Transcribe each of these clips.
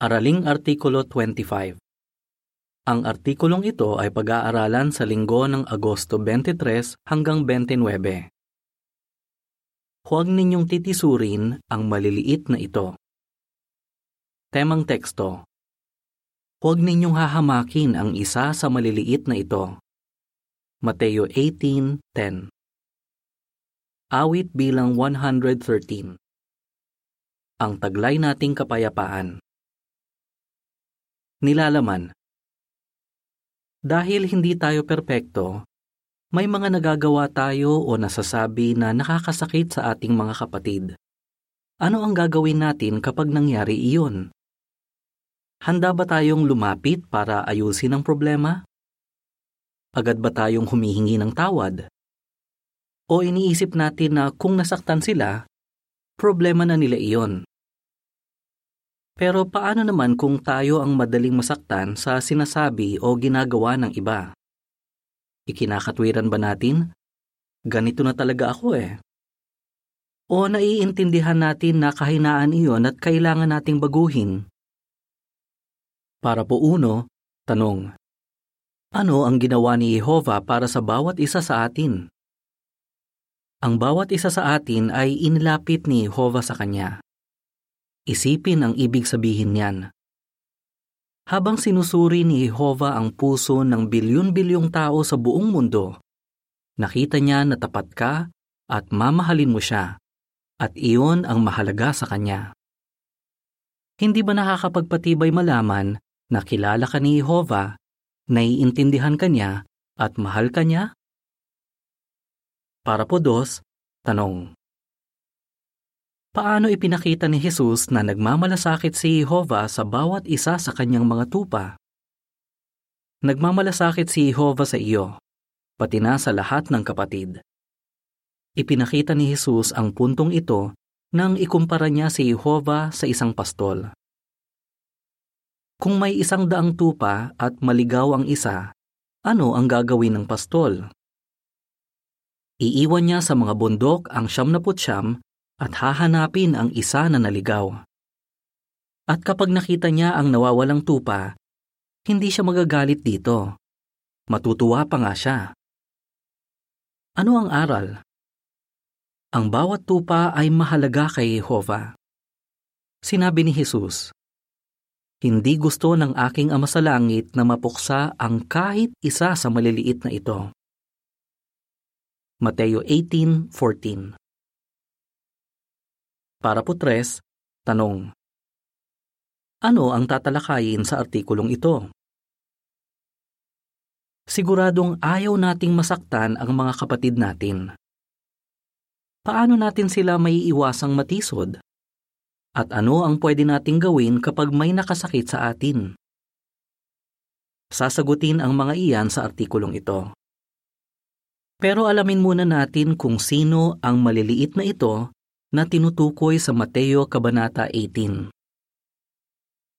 Araling Artikulo 25 Ang artikulong ito ay pag-aaralan sa linggo ng Agosto 23 hanggang 29. Huwag ninyong titisurin ang maliliit na ito. Temang teksto Huwag ninyong hahamakin ang isa sa maliliit na ito. Mateo 18.10 Awit bilang 113 Ang taglay nating kapayapaan Nilalaman Dahil hindi tayo perpekto, may mga nagagawa tayo o nasasabi na nakakasakit sa ating mga kapatid. Ano ang gagawin natin kapag nangyari iyon? Handa ba tayong lumapit para ayusin ang problema? Agad ba tayong humihingi ng tawad? O iniisip natin na kung nasaktan sila, problema na nila iyon. Pero paano naman kung tayo ang madaling masaktan sa sinasabi o ginagawa ng iba? Ikinakatwiran ba natin? Ganito na talaga ako eh. O naiintindihan natin na kahinaan iyon at kailangan nating baguhin? Para po uno, tanong. Ano ang ginawa ni Jehova para sa bawat isa sa atin? Ang bawat isa sa atin ay inilapit ni Jehova sa Kanya. Isipin ang ibig sabihin niyan. Habang sinusuri ni Jehova ang puso ng bilyon-bilyong tao sa buong mundo, nakita niya na tapat ka at mamahalin mo siya, at iyon ang mahalaga sa kanya. Hindi ba nakakapagpatibay malaman na kilala ka ni Jehova, naiintindihan ka niya, at mahal ka niya? Para po dos, tanong. Paano ipinakita ni Jesus na nagmamalasakit si Jehovah sa bawat isa sa kanyang mga tupa? Nagmamalasakit si Jehovah sa iyo, pati na sa lahat ng kapatid. Ipinakita ni Jesus ang puntong ito nang ikumpara niya si Jehovah sa isang pastol. Kung may isang daang tupa at maligaw ang isa, ano ang gagawin ng pastol? Iiwan niya sa mga bundok ang siyam na putsyam at hahanapin ang isa na naligaw. At kapag nakita niya ang nawawalang tupa, hindi siya magagalit dito. Matutuwa pa nga siya. Ano ang aral? Ang bawat tupa ay mahalaga kay Jehova. Sinabi ni Jesus, Hindi gusto ng aking ama sa langit na mapuksa ang kahit isa sa maliliit na ito. Mateo 18:14 para po tres, tanong. Ano ang tatalakayin sa artikulong ito? Siguradong ayaw nating masaktan ang mga kapatid natin. Paano natin sila may iwasang matisod? At ano ang pwede nating gawin kapag may nakasakit sa atin? Sasagutin ang mga iyan sa artikulong ito. Pero alamin muna natin kung sino ang maliliit na ito na tinutukoy sa Mateo Kabanata 18.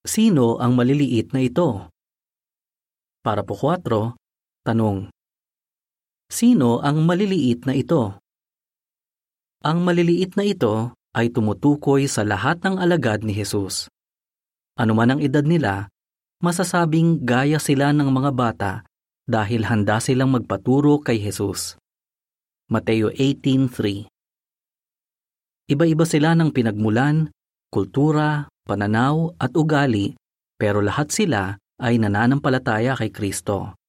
Sino ang maliliit na ito? Para po 4, tanong. Sino ang maliliit na ito? Ang maliliit na ito ay tumutukoy sa lahat ng alagad ni Jesus. Ano man ang edad nila, masasabing gaya sila ng mga bata dahil handa silang magpaturo kay Jesus. Mateo 18.3 Iba-iba sila ng pinagmulan, kultura, pananaw at ugali pero lahat sila ay nananampalataya kay Kristo.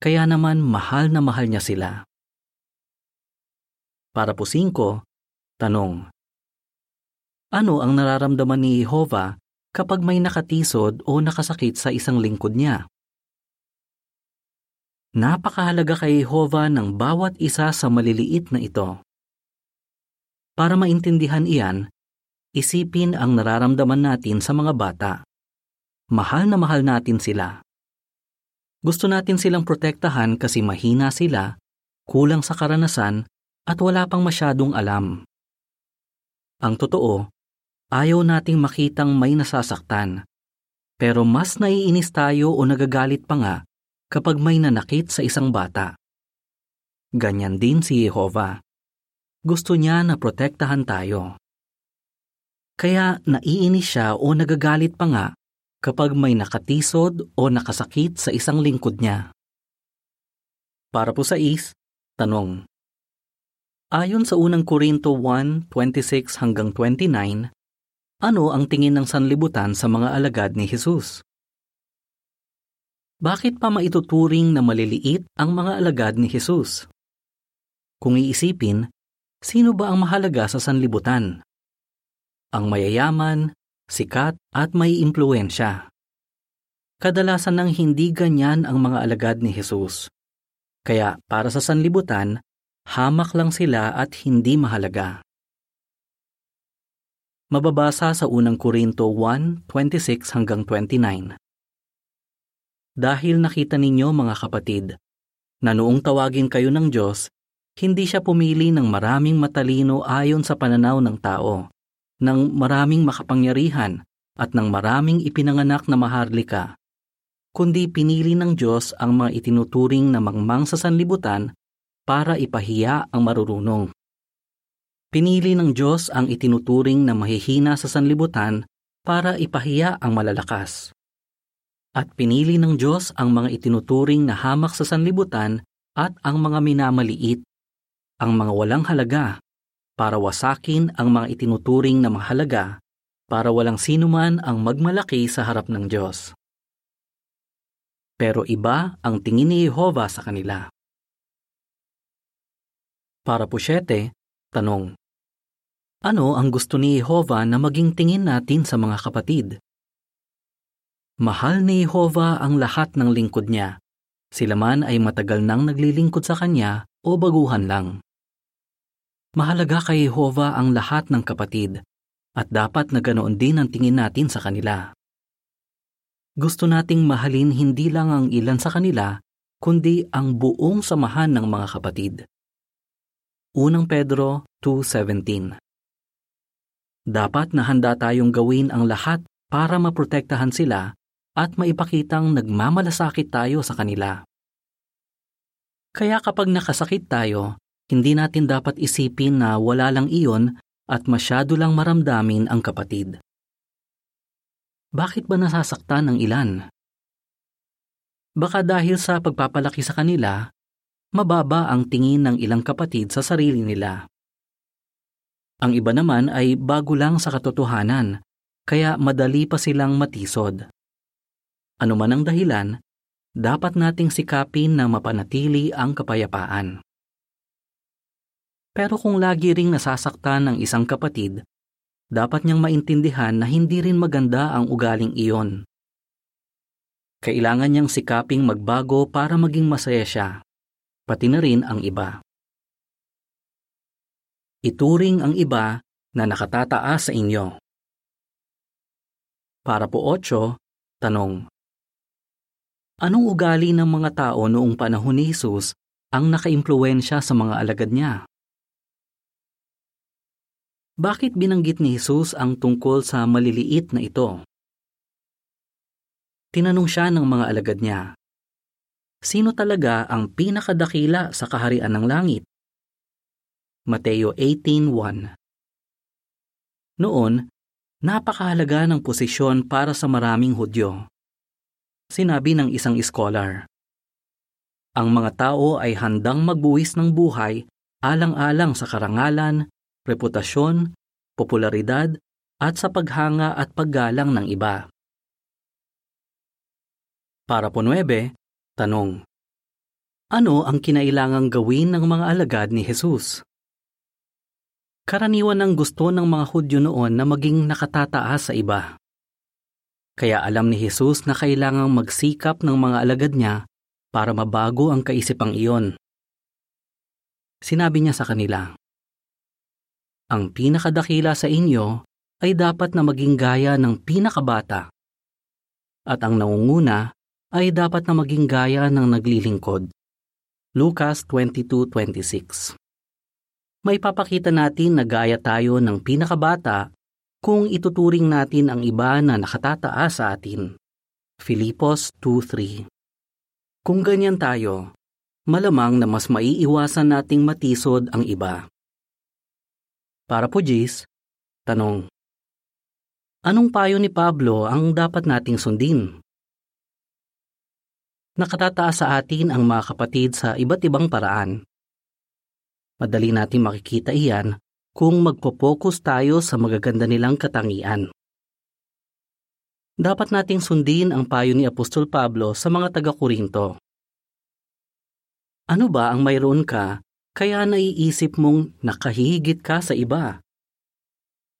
Kaya naman mahal na mahal niya sila. Para po singko, tanong. Ano ang nararamdaman ni Jehovah kapag may nakatisod o nakasakit sa isang lingkod niya? Napakahalaga kay Jehovah ng bawat isa sa maliliit na ito. Para maintindihan iyan, isipin ang nararamdaman natin sa mga bata. Mahal na mahal natin sila. Gusto natin silang protektahan kasi mahina sila, kulang sa karanasan, at wala pang masyadong alam. Ang totoo, ayaw nating makitang may nasasaktan. Pero mas naiinis tayo o nagagalit pa nga kapag may nanakit sa isang bata. Ganyan din si Jehovah gusto niya na protektahan tayo. Kaya naiinis siya o nagagalit pa nga kapag may nakatisod o nakasakit sa isang lingkod niya. Para po sa is, tanong. Ayon sa unang Korinto 1:26 hanggang 29, ano ang tingin ng sanlibutan sa mga alagad ni Jesus? Bakit pa maituturing na maliliit ang mga alagad ni Jesus? Kung iisipin, sino ba ang mahalaga sa sanlibutan? Ang mayayaman, sikat at may impluensya. Kadalasan nang hindi ganyan ang mga alagad ni Jesus. Kaya para sa sanlibutan, hamak lang sila at hindi mahalaga. Mababasa sa unang Korinto 1:26 hanggang 29. Dahil nakita ninyo mga kapatid, na noong tawagin kayo ng Diyos, hindi siya pumili ng maraming matalino ayon sa pananaw ng tao, ng maraming makapangyarihan at ng maraming ipinanganak na maharlika, kundi pinili ng Diyos ang mga itinuturing na mangmang sa sanlibutan para ipahiya ang marurunong. Pinili ng Diyos ang itinuturing na mahihina sa sanlibutan para ipahiya ang malalakas. At pinili ng Diyos ang mga itinuturing na hamak sa sanlibutan at ang mga minamaliit, ang mga walang halaga, para wasakin ang mga itinuturing na mahalaga, para walang sinuman ang magmalaki sa harap ng Diyos pero iba ang tingin ni Jehova sa kanila. Para po siyete, tanong. Ano ang gusto ni Jehova na maging tingin natin sa mga kapatid? Mahal ni Jehova ang lahat ng lingkod niya. Sila man ay matagal nang naglilingkod sa kanya o baguhan lang. Mahalaga kay Jehova ang lahat ng kapatid at dapat na ganoon din ang tingin natin sa kanila gusto nating mahalin hindi lang ang ilan sa kanila, kundi ang buong samahan ng mga kapatid. Unang Pedro 2.17 Dapat na handa tayong gawin ang lahat para maprotektahan sila at maipakitang nagmamalasakit tayo sa kanila. Kaya kapag nakasakit tayo, hindi natin dapat isipin na wala lang iyon at masyado lang maramdamin ang kapatid. Bakit ba nasasaktan ng ilan? Baka dahil sa pagpapalaki sa kanila, mababa ang tingin ng ilang kapatid sa sarili nila. Ang iba naman ay bago lang sa katotohanan, kaya madali pa silang matisod. Ano man ang dahilan, dapat nating sikapin na mapanatili ang kapayapaan. Pero kung lagi ring nasasaktan ng isang kapatid, dapat niyang maintindihan na hindi rin maganda ang ugaling iyon. Kailangan niyang sikaping magbago para maging masaya siya, pati na rin ang iba. Ituring ang iba na nakatataas sa inyo. Para po 8, tanong. Anong ugali ng mga tao noong panahon ni Jesus ang nakaimpluensya sa mga alagad niya? Bakit binanggit ni Jesus ang tungkol sa maliliit na ito? Tinanong siya ng mga alagad niya, Sino talaga ang pinakadakila sa kaharian ng langit? Mateo 18.1 Noon, napakahalaga ng posisyon para sa maraming Hudyo. Sinabi ng isang scholar, Ang mga tao ay handang magbuwis ng buhay alang-alang sa karangalan, reputasyon, popularidad, at sa paghanga at paggalang ng iba. Para po 9, tanong. Ano ang kinailangang gawin ng mga alagad ni Jesus? Karaniwan ang gusto ng mga Hudyo noon na maging nakatataas sa iba. Kaya alam ni Jesus na kailangang magsikap ng mga alagad niya para mabago ang kaisipang iyon. Sinabi niya sa kanila, ang pinakadakila sa inyo ay dapat na maging gaya ng pinakabata. At ang nangunguna ay dapat na maging gaya ng naglilingkod. Lucas 22.26 May papakita natin na gaya tayo ng pinakabata kung ituturing natin ang iba na nakatataas sa atin. Filipos 2.3 Kung ganyan tayo, malamang na mas maiiwasan nating matisod ang iba. Para po Jis, tanong. Anong payo ni Pablo ang dapat nating sundin? Nakatataas sa atin ang mga kapatid sa iba't ibang paraan. Madali natin makikita iyan kung magpo-focus tayo sa magaganda nilang katangian. Dapat nating sundin ang payo ni Apostol Pablo sa mga taga-Korinto. Ano ba ang mayroon ka kaya naiisip mong nakahihigit ka sa iba?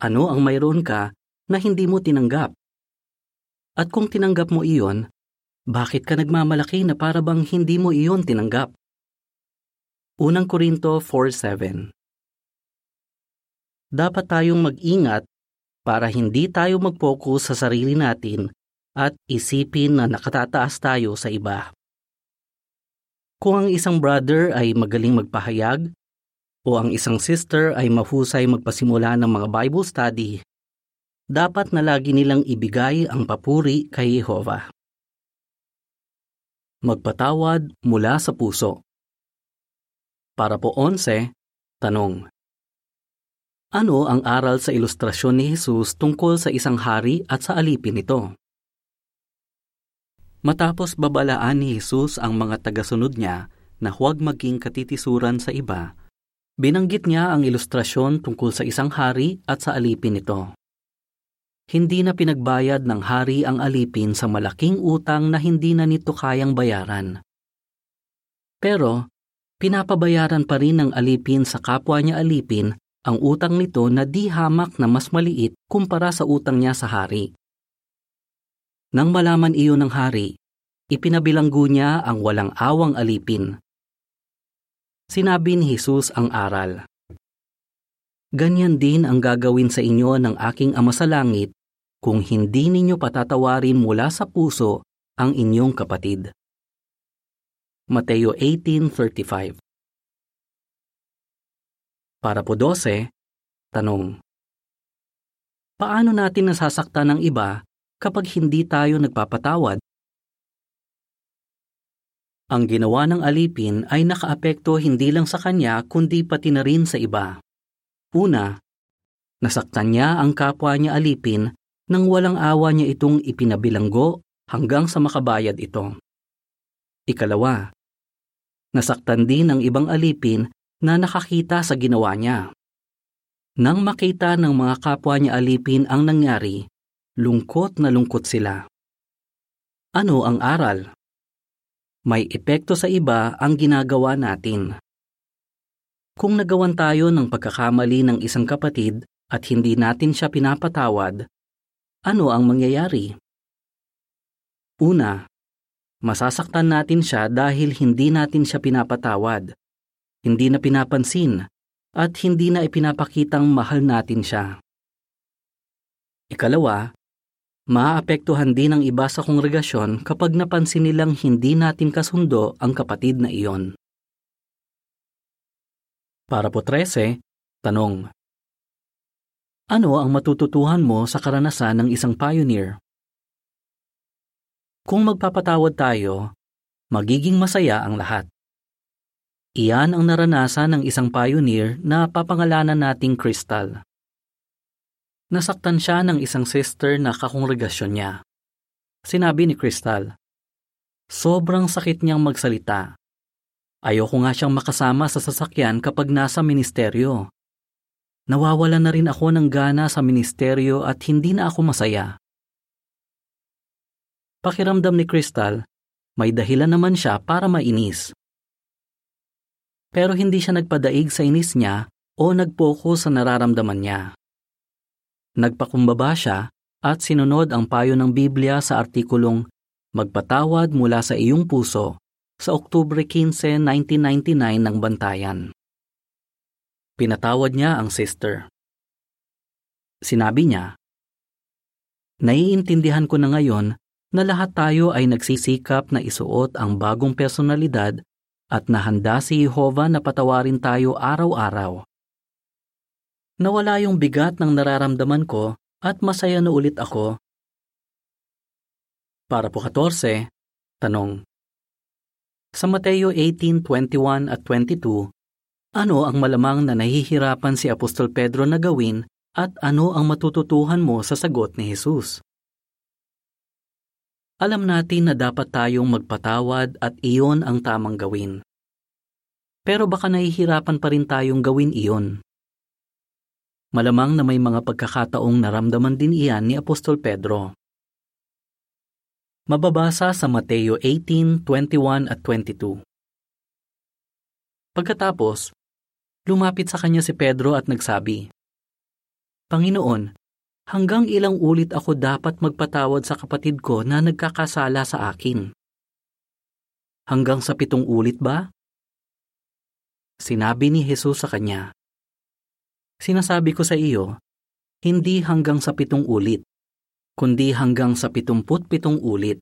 Ano ang mayroon ka na hindi mo tinanggap? At kung tinanggap mo iyon, bakit ka nagmamalaki na para bang hindi mo iyon tinanggap? Unang Korinto 4.7 Dapat tayong mag-ingat para hindi tayo mag-focus sa sarili natin at isipin na nakatataas tayo sa iba. Kung ang isang brother ay magaling magpahayag o ang isang sister ay mahusay magpasimula ng mga Bible study, dapat na lagi nilang ibigay ang papuri kay Jehovah. Magpatawad mula sa puso. Para po 11, tanong. Ano ang aral sa ilustrasyon ni Jesus tungkol sa isang hari at sa alipin nito? Matapos babalaan ni Jesus ang mga tagasunod niya na huwag maging katitisuran sa iba, binanggit niya ang ilustrasyon tungkol sa isang hari at sa alipin nito hindi na pinagbayad ng hari ang alipin sa malaking utang na hindi na nito kayang bayaran. Pero, pinapabayaran pa rin ng alipin sa kapwa niya alipin ang utang nito na di hamak na mas maliit kumpara sa utang niya sa hari. Nang malaman iyon ng hari, ipinabilanggo niya ang walang awang alipin. Sinabi ni Jesus ang aral. Ganyan din ang gagawin sa inyo ng aking Ama sa Langit kung hindi ninyo patatawarin mula sa puso ang inyong kapatid. Mateo 18.35 Para po 12, tanong. Paano natin nasasaktan ng iba kapag hindi tayo nagpapatawad? Ang ginawa ng alipin ay nakaapekto hindi lang sa kanya kundi pati na rin sa iba. Una, nasaktan niya ang kapwa niya alipin nang walang awa niya itong ipinabilanggo hanggang sa makabayad ito. Ikalawa, nasaktan din ng ibang alipin na nakakita sa ginawa niya. Nang makita ng mga kapwa niya alipin ang nangyari, lungkot na lungkot sila. Ano ang aral? May epekto sa iba ang ginagawa natin. Kung nagawan tayo ng pagkakamali ng isang kapatid at hindi natin siya pinapatawad, ano ang mangyayari? Una, masasaktan natin siya dahil hindi natin siya pinapatawad, hindi na pinapansin, at hindi na ipinapakitang mahal natin siya. Ikalawa, Maapektuhan din ang iba sa kongregasyon kapag napansin nilang hindi natin kasundo ang kapatid na iyon. Para po 13, tanong. Ano ang matututuhan mo sa karanasan ng isang pioneer? Kung magpapatawad tayo, magiging masaya ang lahat. Iyan ang naranasan ng isang pioneer na papangalanan nating Crystal. Nasaktan siya ng isang sister na kakongregasyon niya. Sinabi ni Crystal, Sobrang sakit niyang magsalita Ayoko nga siyang makasama sa sasakyan kapag nasa ministeryo. Nawawala na rin ako ng gana sa ministeryo at hindi na ako masaya. Pakiramdam ni Crystal, may dahilan naman siya para mainis. Pero hindi siya nagpadaig sa inis niya o nagpokus sa nararamdaman niya. Nagpakumbaba siya at sinunod ang payo ng Biblia sa artikulong Magpatawad mula sa iyong puso sa Oktubre 15, 1999 ng bantayan. Pinatawad niya ang sister. Sinabi niya, Naiintindihan ko na ngayon na lahat tayo ay nagsisikap na isuot ang bagong personalidad at nahanda si Jehovah na patawarin tayo araw-araw. Nawala yung bigat ng nararamdaman ko at masaya na ulit ako. Para po 14, tanong. Sa Mateo 18:21 at 22, ano ang malamang na nahihirapan si Apostol Pedro na gawin At ano ang matututuhan mo sa sagot ni Jesus? Alam natin na dapat tayong magpatawad at iyon ang tamang gawin. Pero baka nahihirapan pa rin tayong gawin iyon. Malamang na may mga pagkakataong naramdaman din iyan ni Apostol Pedro. Mababasa sa Mateo 18:21 at 22. Pagkatapos, lumapit sa kanya si Pedro at nagsabi, Panginoon, hanggang ilang ulit ako dapat magpatawad sa kapatid ko na nagkakasala sa akin? Hanggang sa pitong ulit ba? Sinabi ni Jesus sa kanya, Sinasabi ko sa iyo, hindi hanggang sa pitong ulit, kundi hanggang sa pitumput pitong ulit.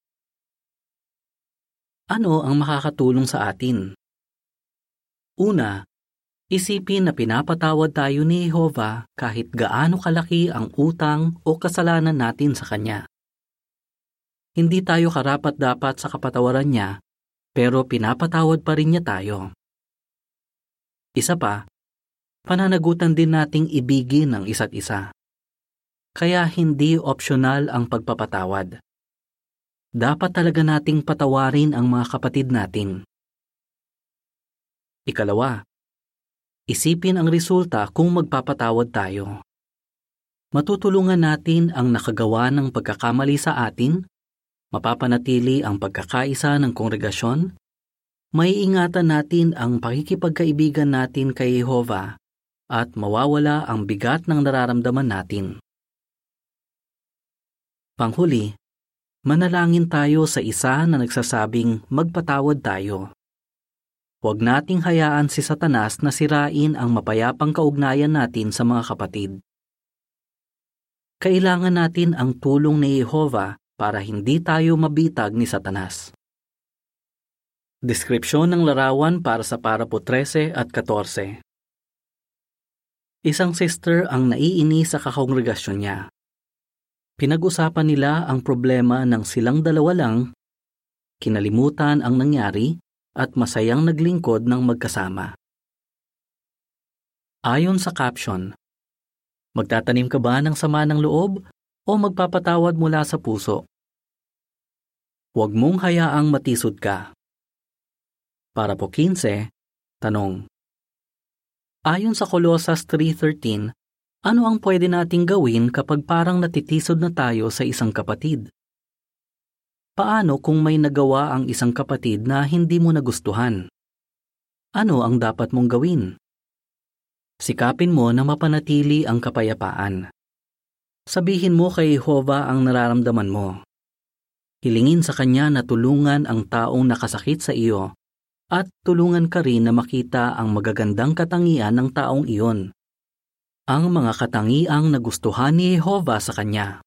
Ano ang makakatulong sa atin? Una, Isipin na pinapatawad tayo ni Jehova kahit gaano kalaki ang utang o kasalanan natin sa Kanya. Hindi tayo karapat-dapat sa kapatawaran niya, pero pinapatawad pa rin niya tayo. Isa pa, pananagutan din nating ibigin ang isa't isa. Kaya hindi optional ang pagpapatawad. Dapat talaga nating patawarin ang mga kapatid natin. Ikalawa, Isipin ang resulta kung magpapatawad tayo. Matutulungan natin ang nakagawa ng pagkakamali sa atin, mapapanatili ang pagkakaisa ng kongregasyon, may ingatan natin ang pakikipagkaibigan natin kay Jehova at mawawala ang bigat ng nararamdaman natin. Panghuli, manalangin tayo sa isa na nagsasabing magpatawad tayo. Huwag nating hayaan si Satanas na sirain ang mapayapang kaugnayan natin sa mga kapatid. Kailangan natin ang tulong ni Jehova para hindi tayo mabitag ni Satanas. Deskripsyon ng larawan para sa parapo 13 at 14 Isang sister ang naiini sa kakongregasyon niya. Pinag-usapan nila ang problema ng silang dalawa lang, kinalimutan ang nangyari, at masayang naglingkod ng magkasama. Ayon sa caption, magtatanim ka ba ng sama ng loob o magpapatawad mula sa puso? Huwag mong hayaang matisod ka. Para po 15, tanong. Ayon sa Colossus 3.13, ano ang pwede nating gawin kapag parang natitisod na tayo sa isang kapatid? Paano kung may nagawa ang isang kapatid na hindi mo nagustuhan? Ano ang dapat mong gawin? Sikapin mo na mapanatili ang kapayapaan. Sabihin mo kay Jehovah ang nararamdaman mo. Hilingin sa Kanya na tulungan ang taong nakasakit sa iyo at tulungan ka rin na makita ang magagandang katangian ng taong iyon. Ang mga katangiang nagustuhan ni Jehovah sa Kanya.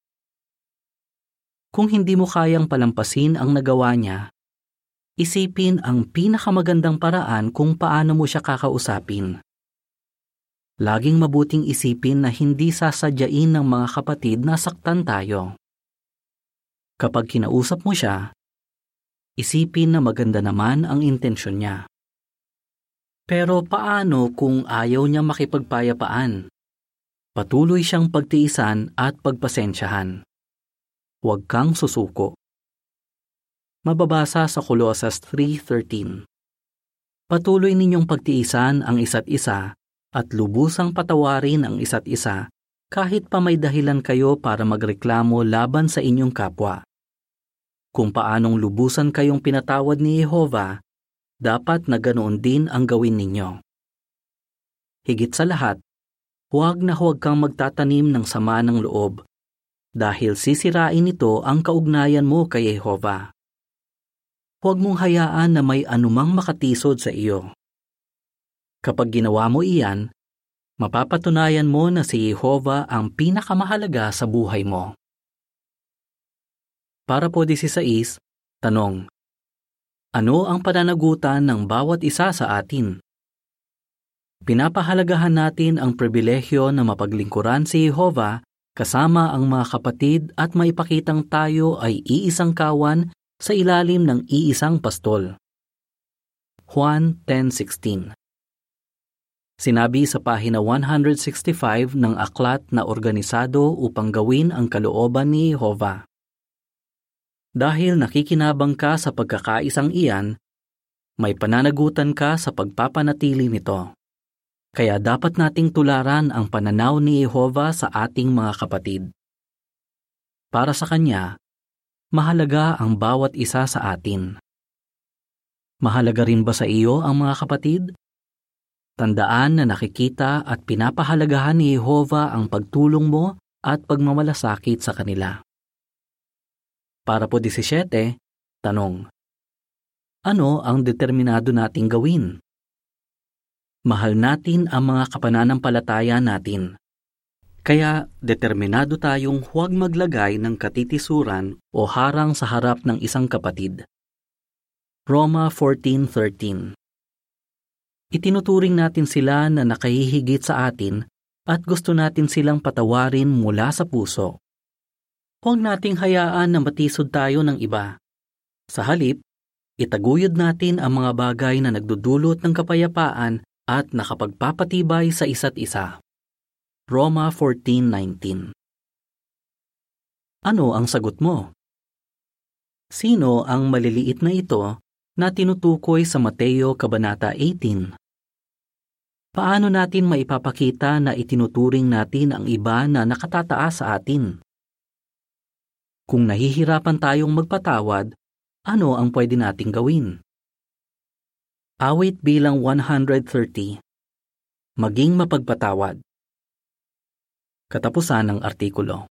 Kung hindi mo kayang palampasin ang nagawa niya, isipin ang pinakamagandang paraan kung paano mo siya kakausapin. Laging mabuting isipin na hindi sasadyain ng mga kapatid na saktan tayo. Kapag kinausap mo siya, isipin na maganda naman ang intensyon niya. Pero paano kung ayaw niya makipagpayapaan? Patuloy siyang pagtiisan at pagpasensyahan huwag kang susuko. Mababasa sa Colossus 3.13 Patuloy ninyong pagtiisan ang isa't isa at lubusang patawarin ang isa't isa kahit pa may dahilan kayo para magreklamo laban sa inyong kapwa. Kung paanong lubusan kayong pinatawad ni Jehova, dapat na ganoon din ang gawin ninyo. Higit sa lahat, huwag na huwag kang magtatanim ng sama ng loob dahil sisirain nito ang kaugnayan mo kay Jehova. Huwag mong hayaan na may anumang makatisod sa iyo. Kapag ginawa mo iyan, mapapatunayan mo na si Jehova ang pinakamahalaga sa buhay mo. Para po 16, tanong. Ano ang pananagutan ng bawat isa sa atin? Pinapahalagahan natin ang pribilehyo na mapaglingkuran si Jehova kasama ang mga kapatid at maipakitang tayo ay iisang kawan sa ilalim ng iisang pastol. Juan 10.16 Sinabi sa pahina 165 ng aklat na organisado upang gawin ang kalooban ni Jehovah. Dahil nakikinabang ka sa pagkakaisang iyan, may pananagutan ka sa pagpapanatili nito. Kaya dapat nating tularan ang pananaw ni Jehovah sa ating mga kapatid. Para sa Kanya, mahalaga ang bawat isa sa atin. Mahalaga rin ba sa iyo ang mga kapatid? Tandaan na nakikita at pinapahalagahan ni Jehovah ang pagtulong mo at pagmamalasakit sa kanila. Para po 17, tanong. Ano ang determinado nating gawin? Mahal natin ang mga kapananampalataya natin. Kaya determinado tayong huwag maglagay ng katitisuran o harang sa harap ng isang kapatid. Roma 14.13 Itinuturing natin sila na nakahihigit sa atin at gusto natin silang patawarin mula sa puso. Huwag nating hayaan na matisod tayo ng iba. Sa halip, itaguyod natin ang mga bagay na nagdudulot ng kapayapaan at nakapagpapatibay sa isa't isa. Roma 14.19 Ano ang sagot mo? Sino ang maliliit na ito na tinutukoy sa Mateo Kabanata 18? Paano natin maipapakita na itinuturing natin ang iba na nakatataas sa atin? Kung nahihirapan tayong magpatawad, ano ang pwede nating gawin? Awit bilang 130 Maging mapagpatawad. Katapusan ng artikulo